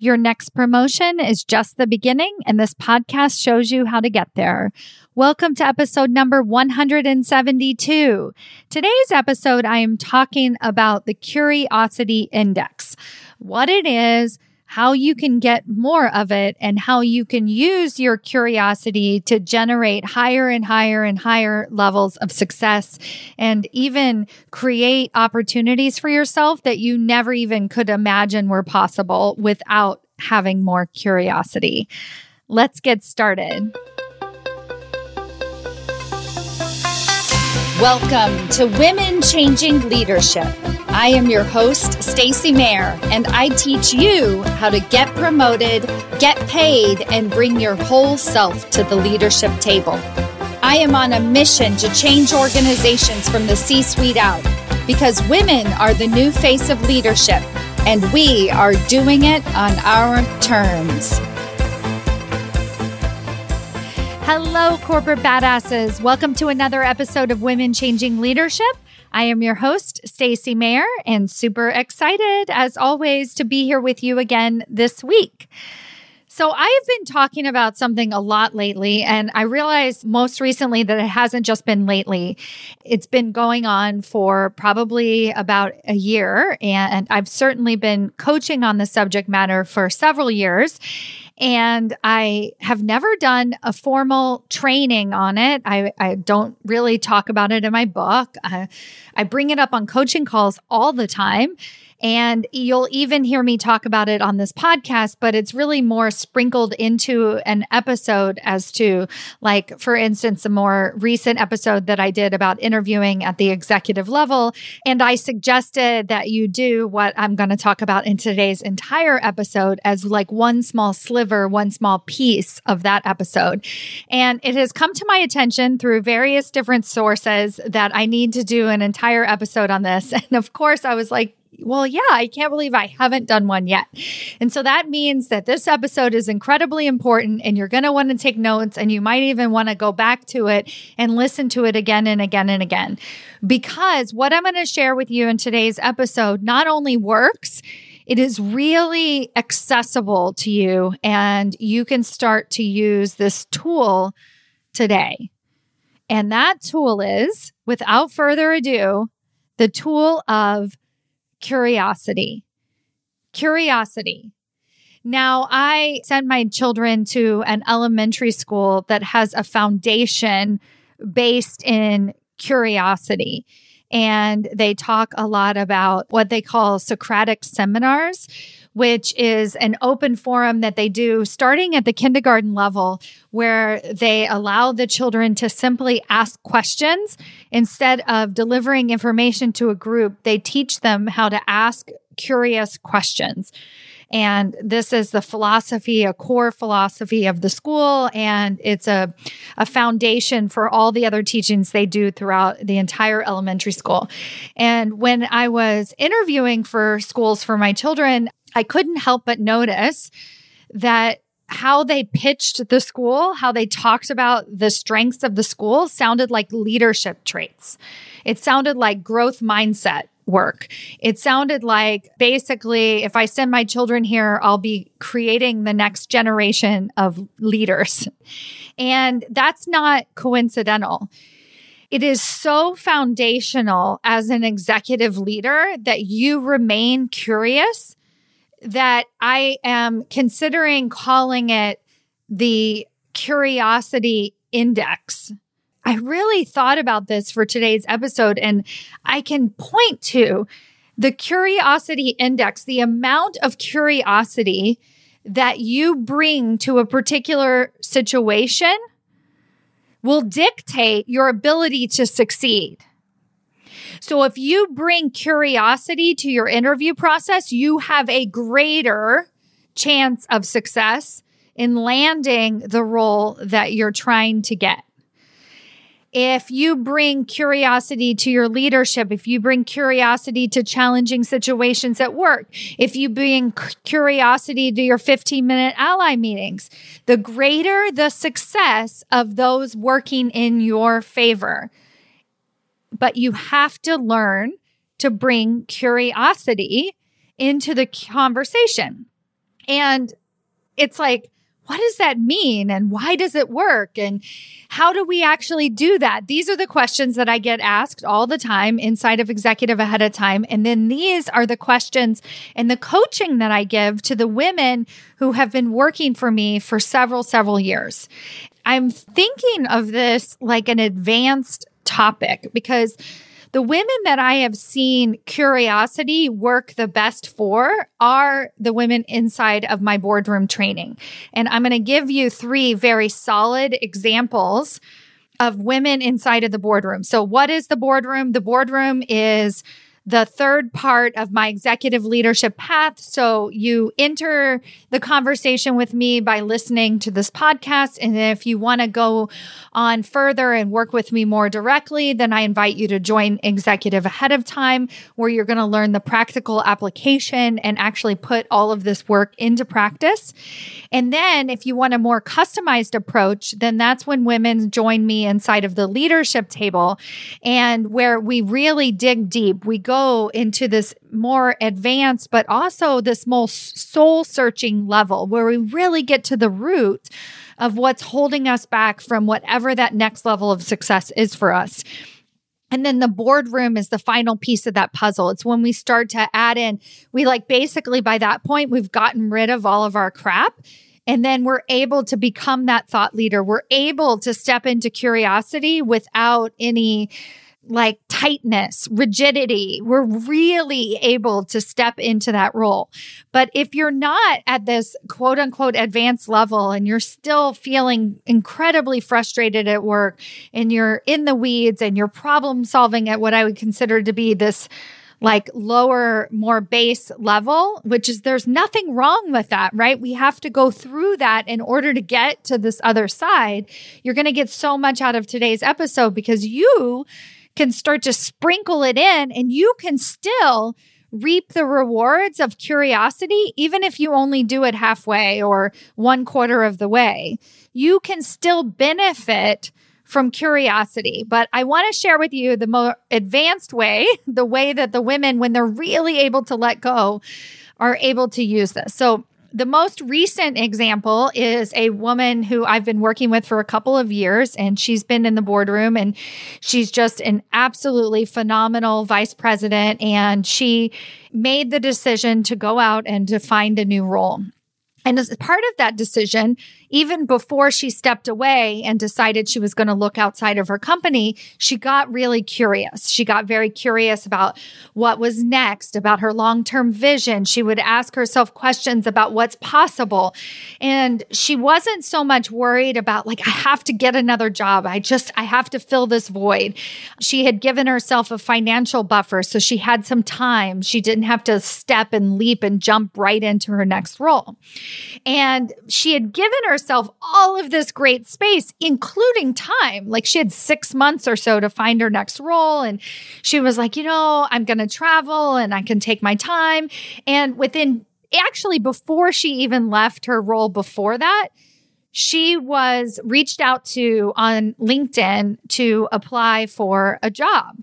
Your next promotion is just the beginning, and this podcast shows you how to get there. Welcome to episode number 172. Today's episode, I am talking about the Curiosity Index, what it is, how you can get more of it, and how you can use your curiosity to generate higher and higher and higher levels of success and even create opportunities for yourself that you never even could imagine were possible without having more curiosity. Let's get started. Welcome to Women Changing Leadership. I am your host, Stacy Mayer, and I teach you how to get promoted, get paid, and bring your whole self to the leadership table. I am on a mission to change organizations from the C suite out because women are the new face of leadership, and we are doing it on our terms. Hello, corporate badasses. Welcome to another episode of Women Changing Leadership. I am your host, Stacy Mayer, and super excited, as always, to be here with you again this week. So, I have been talking about something a lot lately, and I realized most recently that it hasn't just been lately. It's been going on for probably about a year, and I've certainly been coaching on the subject matter for several years. And I have never done a formal training on it. I, I don't really talk about it in my book. I, I bring it up on coaching calls all the time. And you'll even hear me talk about it on this podcast, but it's really more sprinkled into an episode as to, like, for instance, a more recent episode that I did about interviewing at the executive level. And I suggested that you do what I'm going to talk about in today's entire episode as like one small sliver, one small piece of that episode. And it has come to my attention through various different sources that I need to do an entire episode on this. And of course, I was like, well, yeah, I can't believe I haven't done one yet. And so that means that this episode is incredibly important and you're going to want to take notes and you might even want to go back to it and listen to it again and again and again. Because what I'm going to share with you in today's episode not only works, it is really accessible to you and you can start to use this tool today. And that tool is, without further ado, the tool of curiosity. Curiosity. Now, I sent my children to an elementary school that has a foundation based in curiosity. And they talk a lot about what they call Socratic seminars, which is an open forum that they do starting at the kindergarten level, where they allow the children to simply ask questions instead of delivering information to a group. They teach them how to ask curious questions. And this is the philosophy, a core philosophy of the school. And it's a, a foundation for all the other teachings they do throughout the entire elementary school. And when I was interviewing for schools for my children, I couldn't help but notice that how they pitched the school, how they talked about the strengths of the school sounded like leadership traits. It sounded like growth mindset work. It sounded like basically, if I send my children here, I'll be creating the next generation of leaders. And that's not coincidental. It is so foundational as an executive leader that you remain curious that I am considering calling it the curiosity index. I really thought about this for today's episode, and I can point to the curiosity index, the amount of curiosity that you bring to a particular situation will dictate your ability to succeed. So if you bring curiosity to your interview process, you have a greater chance of success in landing the role that you're trying to get. If you bring curiosity to your leadership, if you bring curiosity to challenging situations at work, if you bring curiosity to your 15 minute ally meetings, the greater the success of those working in your favor but you have to learn to bring curiosity into the conversation. And it's like, what does that mean? And why does it work? And how do we actually do that? These are the questions that I get asked all the time inside of executive ahead of time. And then these are the questions and the coaching that I give to the women who have been working for me for several, several years. I'm thinking of this like an advanced topic because the women that I have seen curiosity work the best for are the women inside of my boardroom training. And I'm going to give you three very solid examples of women inside of the boardroom. So, what is the boardroom? The boardroom is the third part of my executive leadership path. So you enter the conversation with me by listening to this podcast. And if you want to go on further and work with me more directly, then I invite you to join executive ahead of time where you're going to learn the practical application and actually put all of this work into practice. And then if you want a more customized approach, then that's when women join me inside of the leadership table and where we really dig deep. We go into this more advanced, but also this most soul searching level where we really get to the root of what's holding us back from whatever that next level of success is for us. And then the boardroom is the final piece of that puzzle. It's when we start to add in, we like basically by that point, we've gotten rid of all of our crap. And then we're able to become that thought leader. We're able to step into curiosity without any like tightness, rigidity. We're really able to step into that role. But if you're not at this quote unquote advanced level and you're still feeling incredibly frustrated at work and you're in the weeds and you're problem solving at what I would consider to be this like lower, more base level, which is there's nothing wrong with that, right? We have to go through that in order to get to this other side. You're going to get so much out of today's episode because you can start to sprinkle it in and you can still reap the rewards of curiosity, even if you only do it halfway or one quarter of the way. You can still benefit from curiosity. But I want to share with you the more advanced way, the way that the women, when they're really able to let go, are able to use this. So the most recent example is a woman who I've been working with for a couple of years, and she's been in the boardroom and she's just an absolutely phenomenal vice president. And she made the decision to go out and to find a new role. And as part of that decision, even before she stepped away and decided she was going to look outside of her company, she got really curious. She got very curious about what was next, about her long term vision. She would ask herself questions about what's possible. And she wasn't so much worried about, like, I have to get another job. I just, I have to fill this void. She had given herself a financial buffer. So she had some time. She didn't have to step and leap and jump right into her next role. And she had given herself all of this great space, including time. Like she had six months or so to find her next role. And she was like, you know, I'm going to travel and I can take my time. And within actually, before she even left her role before that, she was reached out to on LinkedIn to apply for a job.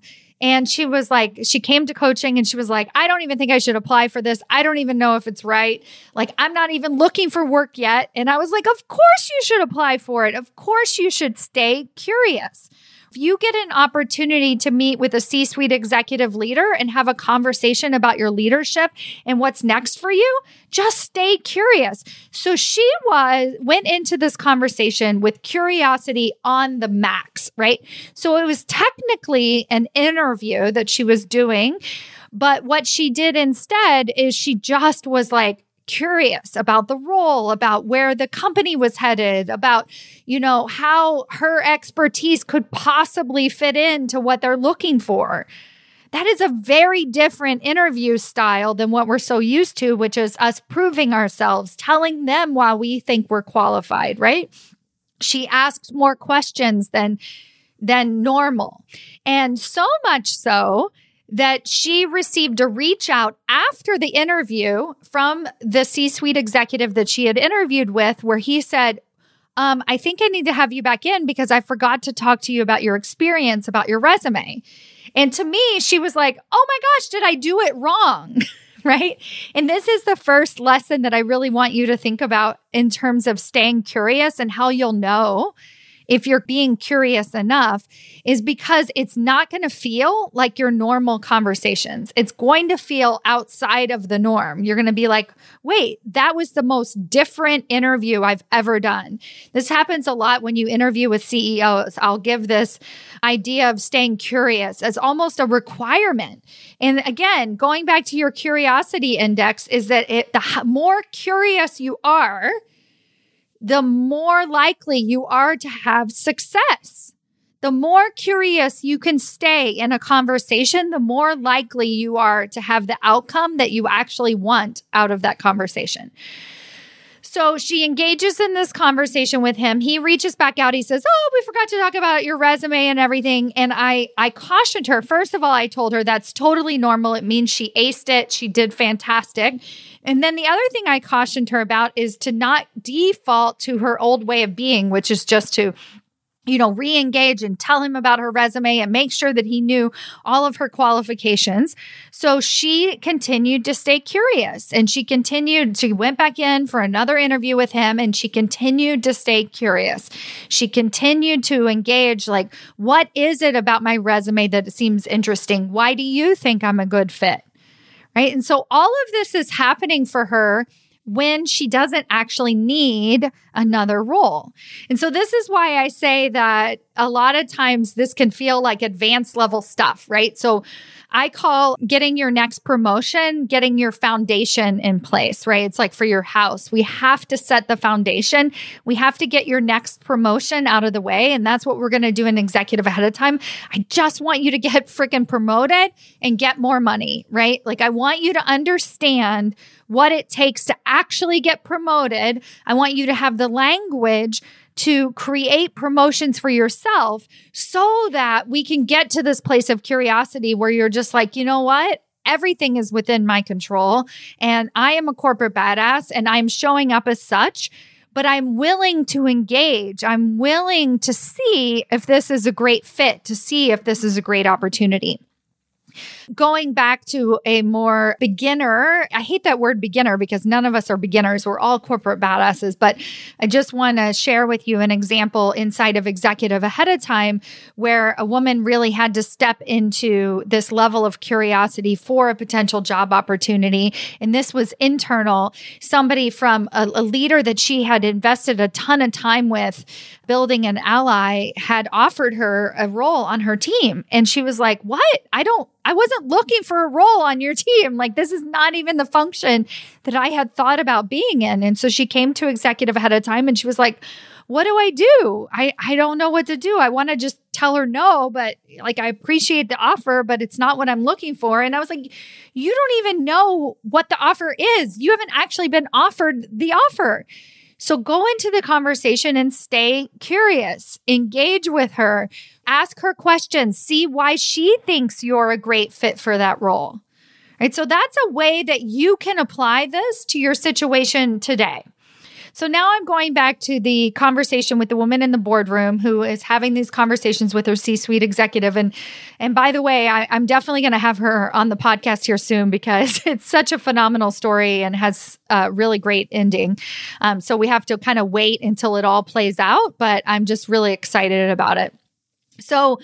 And she was like, she came to coaching and she was like, I don't even think I should apply for this. I don't even know if it's right. Like, I'm not even looking for work yet. And I was like, Of course you should apply for it. Of course you should stay curious you get an opportunity to meet with a C suite executive leader and have a conversation about your leadership and what's next for you, just stay curious. So she was, went into this conversation with curiosity on the max, right? So it was technically an interview that she was doing. But what she did instead is she just was like, curious about the role, about where the company was headed, about, you know, how her expertise could possibly fit into what they're looking for. That is a very different interview style than what we're so used to, which is us proving ourselves, telling them why we think we're qualified, right? She asked more questions than than normal. And so much so that she received a reach out after the interview from the C suite executive that she had interviewed with, where he said, um, I think I need to have you back in because I forgot to talk to you about your experience, about your resume. And to me, she was like, Oh my gosh, did I do it wrong? right? And this is the first lesson that I really want you to think about in terms of staying curious and how you'll know if you're being curious enough is because it's not going to feel like your normal conversations. It's going to feel outside of the norm. You're going to be like, wait, that was the most different interview I've ever done. This happens a lot when you interview with CEOs. I'll give this idea of staying curious as almost a requirement. And again, going back to your curiosity index is that it, the more curious you are, the more likely you are to have success. The more curious you can stay in a conversation, the more likely you are to have the outcome that you actually want out of that conversation. So she engages in this conversation with him. He reaches back out. He says, "Oh, we forgot to talk about your resume and everything." And I I cautioned her. First of all, I told her that's totally normal. It means she aced it. She did fantastic. And then the other thing I cautioned her about is to not default to her old way of being, which is just to you know, re engage and tell him about her resume and make sure that he knew all of her qualifications. So she continued to stay curious and she continued, she went back in for another interview with him and she continued to stay curious. She continued to engage, like, what is it about my resume that seems interesting? Why do you think I'm a good fit? Right. And so all of this is happening for her when she doesn't actually need another role. And so this is why I say that a lot of times this can feel like advanced level stuff, right? So I call getting your next promotion, getting your foundation in place, right? It's like for your house. We have to set the foundation. We have to get your next promotion out of the way. And that's what we're going to do in executive ahead of time. I just want you to get freaking promoted and get more money, right? Like I want you to understand what it takes to actually get promoted. I want you to have the language to create promotions for yourself so that we can get to this place of curiosity where you're just like, you know what? Everything is within my control. And I am a corporate badass and I'm showing up as such but I'm willing to engage. I'm willing to see if this is a great fit, to see if this is a great opportunity. Going back to a more beginner, I hate that word beginner because none of us are beginners. We're all corporate badasses. But I just want to share with you an example inside of executive ahead of time where a woman really had to step into this level of curiosity for a potential job opportunity. And this was internal. Somebody from a, a leader that she had invested a ton of time with building an ally had offered her a role on her team. And she was like, What? I don't, I wasn't looking for a role on your team. Like, this is not even the function that I had thought about being in. And so she came to executive ahead of time and she was like, what do I do? I, I don't know what to do. I want to just tell her no, but like I appreciate the offer, but it's not what I'm looking for. And I was like, you don't even know what the offer is. You haven't actually been offered the offer. So go into the conversation and stay curious, engage with her, ask her questions, see why she thinks you're a great fit for that role. Right. So that's a way that you can apply this to your situation today. So now I'm going back to the conversation with the woman in the boardroom who is having these conversations with her C-suite executive. And and by the way, I, am definitely going to have her on the podcast here soon because it's such a phenomenal story and has a really great ending. Um, so we have to kind of wait until it all plays out, but I'm just really excited about it. So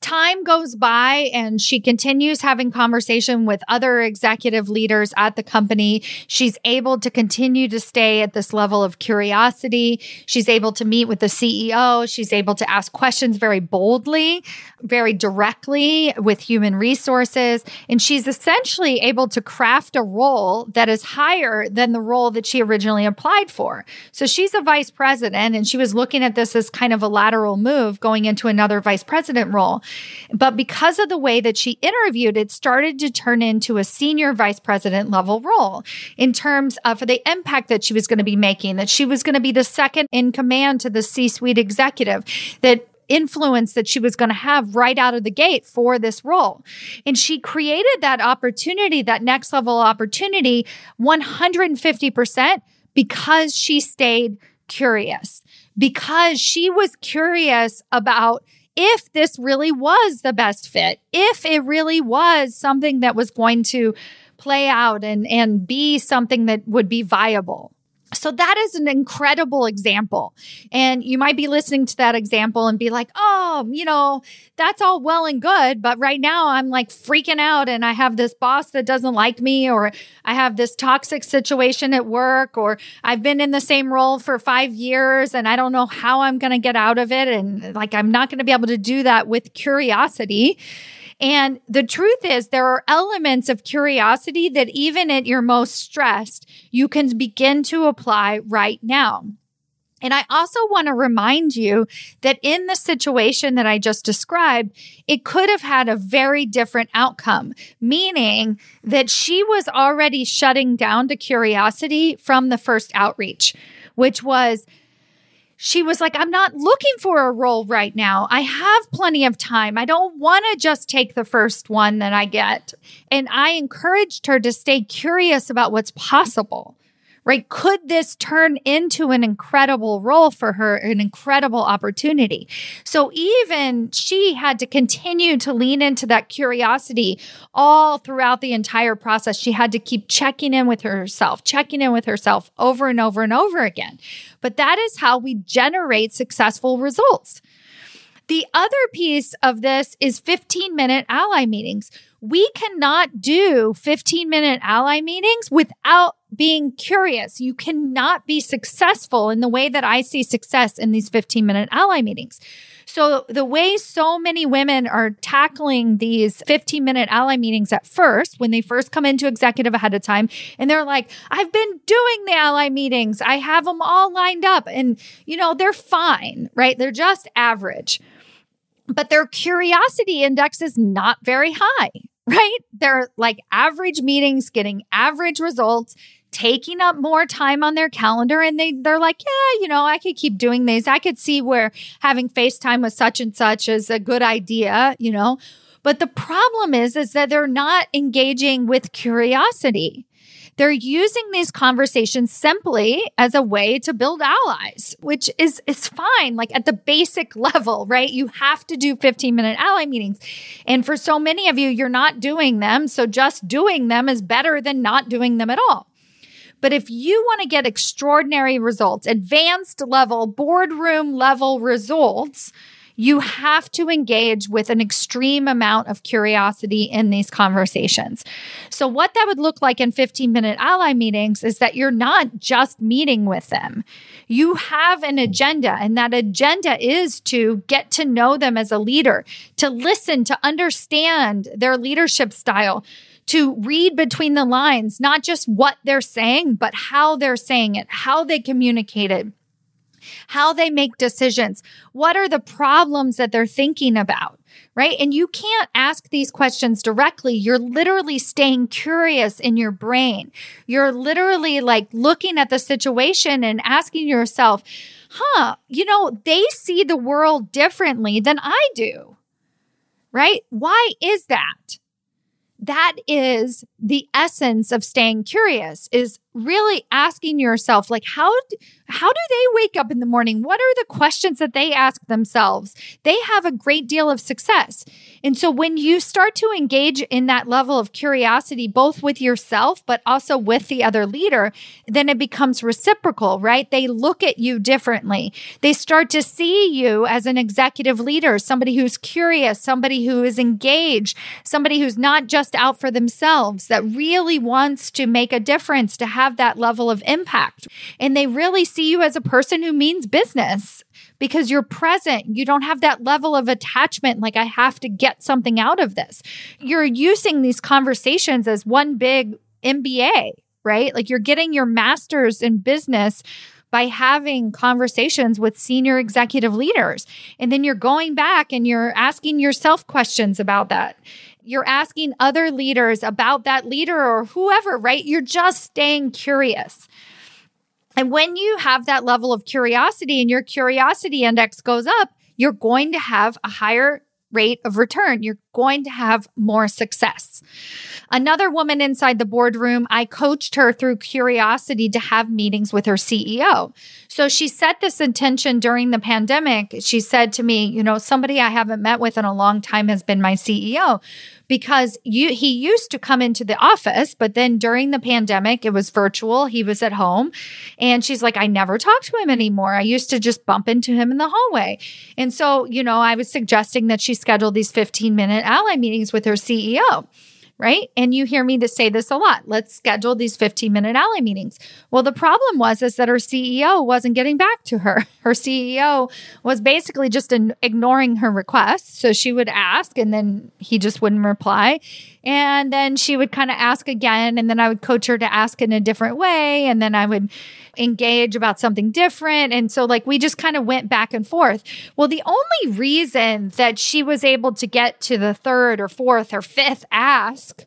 time goes by and she continues having conversation with other executive leaders at the company. She's able to continue to stay at this level of curiosity. She's able to meet with the CEO. She's able to ask questions very boldly, very directly with human resources. And she's essentially able to craft a role that is higher than the role that she originally applied for. So she's a vice president and she was looking at this as kind of a lateral move going into another vice president role. But because of the way that she interviewed, it started to turn into a senior vice president level role in terms of the impact that she was going to be making, that she was going to be the second in command to the C suite executive, that influence that she was going to have right out of the gate for this role. And she created that opportunity, that next level opportunity 150% because she stayed curious, because she was curious about if this really was the best fit, if it really was something that was going to play out and, and be something that would be viable. So that is an incredible example. And you might be listening to that example and be like, oh, you know, that's all well and good. But right now I'm like freaking out and I have this boss that doesn't like me, or I have this toxic situation at work, or I've been in the same role for five years and I don't know how I'm going to get out of it. And like, I'm not going to be able to do that with curiosity. And the truth is, there are elements of curiosity that even at your most stressed, you can begin to apply right now. And I also want to remind you that in the situation that I just described, it could have had a very different outcome, meaning that she was already shutting down to curiosity from the first outreach, which was she was like, I'm not looking for a role right now. I have plenty of time. I don't want to just take the first one that I get. And I encouraged her to stay curious about what's possible right? Could this turn into an incredible role for her, an incredible opportunity? So even she had to continue to lean into that curiosity all throughout the entire process. She had to keep checking in with herself, checking in with herself over and over and over again. But that is how we generate successful results. The other piece of this is 15 minute ally meetings. We cannot do 15 minute ally meetings without being curious. You cannot be successful in the way that I see success in these 15 minute ally meetings. So the way so many women are tackling these 15 minute ally meetings at first, when they first come into executive ahead of time, and they're like, I've been doing the ally meetings. I have them all lined up and, you know, they're fine, right? They're just average, but their curiosity index is not very high right? They're like average meetings, getting average results, taking up more time on their calendar and they they're like, yeah, you know, I could keep doing these. I could see where having FaceTime with such and such is a good idea, you know. But the problem is is that they're not engaging with curiosity. They're using these conversations simply as a way to build allies, which is is fine like at the basic level, right? You have to do 15-minute ally meetings. And for so many of you you're not doing them, so just doing them is better than not doing them at all. But if you want to get extraordinary results, advanced level, boardroom level results, you have to engage with an extreme amount of curiosity in these conversations. So, what that would look like in 15 minute ally meetings is that you're not just meeting with them. You have an agenda, and that agenda is to get to know them as a leader, to listen, to understand their leadership style to read between the lines, not just what they're saying, but how they're saying it, how they communicate it, how they make decisions. What are the problems that they're thinking about? Right. And you can't ask these questions directly. You're literally staying curious in your brain. You're literally like looking at the situation and asking yourself, huh, you know, they see the world differently than I do. Right. Why is that? That is the essence of staying curious is really asking yourself like how how do they wake up in the morning? What are the questions that they ask themselves? They have a great deal of success. And so when you start to engage in that level of curiosity both with yourself but also with the other leader then it becomes reciprocal right? They look at you differently. They start to see you as an executive leader somebody who's curious somebody who is engaged somebody who's not just out for themselves that really wants to make a difference to have that level of impact. And they really see you as a person who means business because you're present. You don't have that level of attachment, like, I have to get something out of this. You're using these conversations as one big MBA, right? Like, you're getting your master's in business by having conversations with senior executive leaders. And then you're going back and you're asking yourself questions about that. You're asking other leaders about that leader or whoever, right? You're just staying curious. And when you have that level of curiosity and your curiosity index goes up, you're going to have a higher rate of return. You're going to have more success. Another woman inside the boardroom, I coached her through curiosity to have meetings with her CEO. So she set this intention during the pandemic. She said to me, You know, somebody I haven't met with in a long time has been my CEO because you, he used to come into the office, but then during the pandemic, it was virtual. He was at home. And she's like, I never talk to him anymore. I used to just bump into him in the hallway. And so, you know, I was suggesting that she schedule these 15 ally meetings with her CEO right? And you hear me to say this a lot. Let's schedule these 15 minute ally meetings. Well, the problem was is that her CEO wasn't getting back to her. Her CEO was basically just ignoring her requests. So she would ask and then he just wouldn't reply. And then she would kind of ask again. And then I would coach her to ask in a different way. And then I would engage about something different. And so, like, we just kind of went back and forth. Well, the only reason that she was able to get to the third or fourth or fifth ask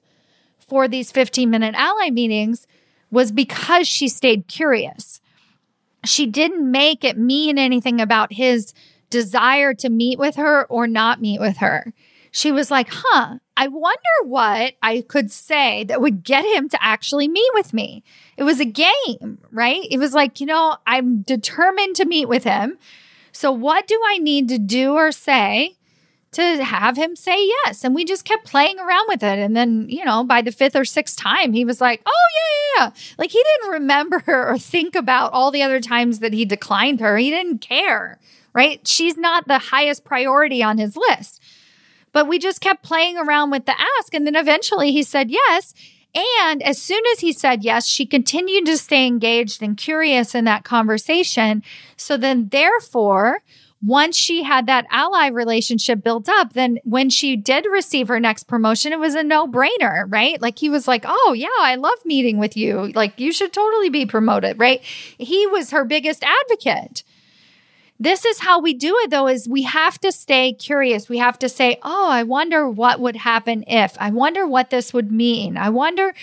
for these 15 minute ally meetings was because she stayed curious. She didn't make it mean anything about his desire to meet with her or not meet with her. She was like, huh, I wonder what I could say that would get him to actually meet with me. It was a game, right? It was like, you know, I'm determined to meet with him. So, what do I need to do or say to have him say yes? And we just kept playing around with it. And then, you know, by the fifth or sixth time, he was like, oh, yeah, yeah, yeah. Like he didn't remember or think about all the other times that he declined her. He didn't care, right? She's not the highest priority on his list. But we just kept playing around with the ask. And then eventually he said yes. And as soon as he said yes, she continued to stay engaged and curious in that conversation. So then, therefore, once she had that ally relationship built up, then when she did receive her next promotion, it was a no brainer, right? Like he was like, Oh, yeah, I love meeting with you. Like you should totally be promoted, right? He was her biggest advocate. This is how we do it though is we have to stay curious. We have to say, "Oh, I wonder what would happen if. I wonder what this would mean. I wonder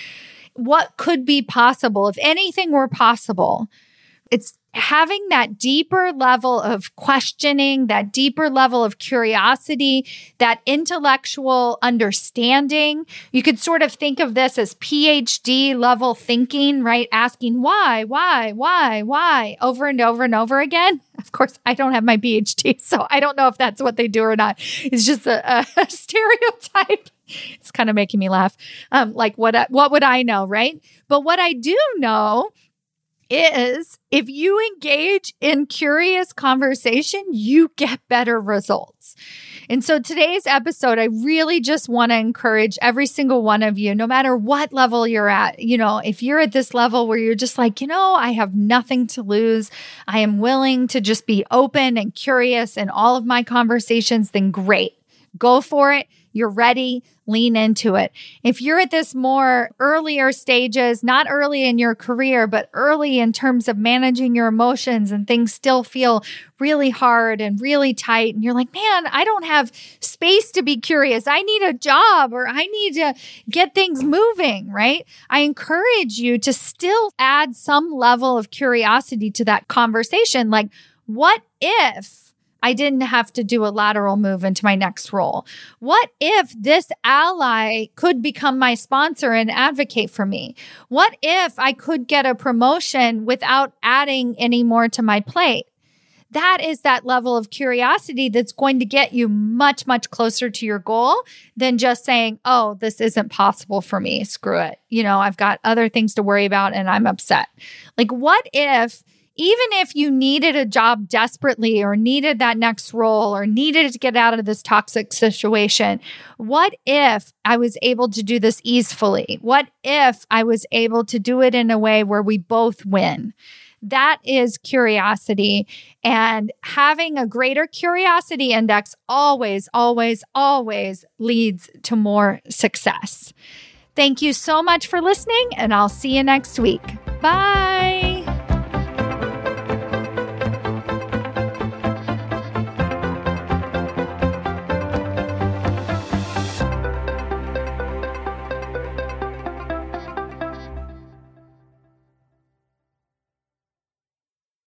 what could be possible if anything were possible." It's having that deeper level of questioning, that deeper level of curiosity, that intellectual understanding. You could sort of think of this as PhD level thinking, right? Asking why, why, why, why over and over and over again. Of course, I don't have my PhD, so I don't know if that's what they do or not. It's just a, a stereotype. It's kind of making me laugh. Um, like what, what would I know, right? But what I do know is if you engage in curious conversation, you get better results. And so today's episode, I really just want to encourage every single one of you, no matter what level you're at. You know, if you're at this level where you're just like, you know, I have nothing to lose, I am willing to just be open and curious in all of my conversations, then great. Go for it. You're ready lean into it. If you're at this more earlier stages, not early in your career, but early in terms of managing your emotions and things still feel really hard and really tight, and you're like, man, I don't have space to be curious. I need a job or I need to get things moving, right? I encourage you to still add some level of curiosity to that conversation. Like, what if? I didn't have to do a lateral move into my next role? What if this ally could become my sponsor and advocate for me? What if I could get a promotion without adding any more to my plate? That is that level of curiosity that's going to get you much, much closer to your goal than just saying, oh, this isn't possible for me. Screw it. You know, I've got other things to worry about and I'm upset. Like, what if even if you needed a job desperately or needed that next role or needed to get out of this toxic situation, what if I was able to do this easily? What if I was able to do it in a way where we both win? That is curiosity. And having a greater curiosity index always, always, always leads to more success. Thank you so much for listening, and I'll see you next week. Bye.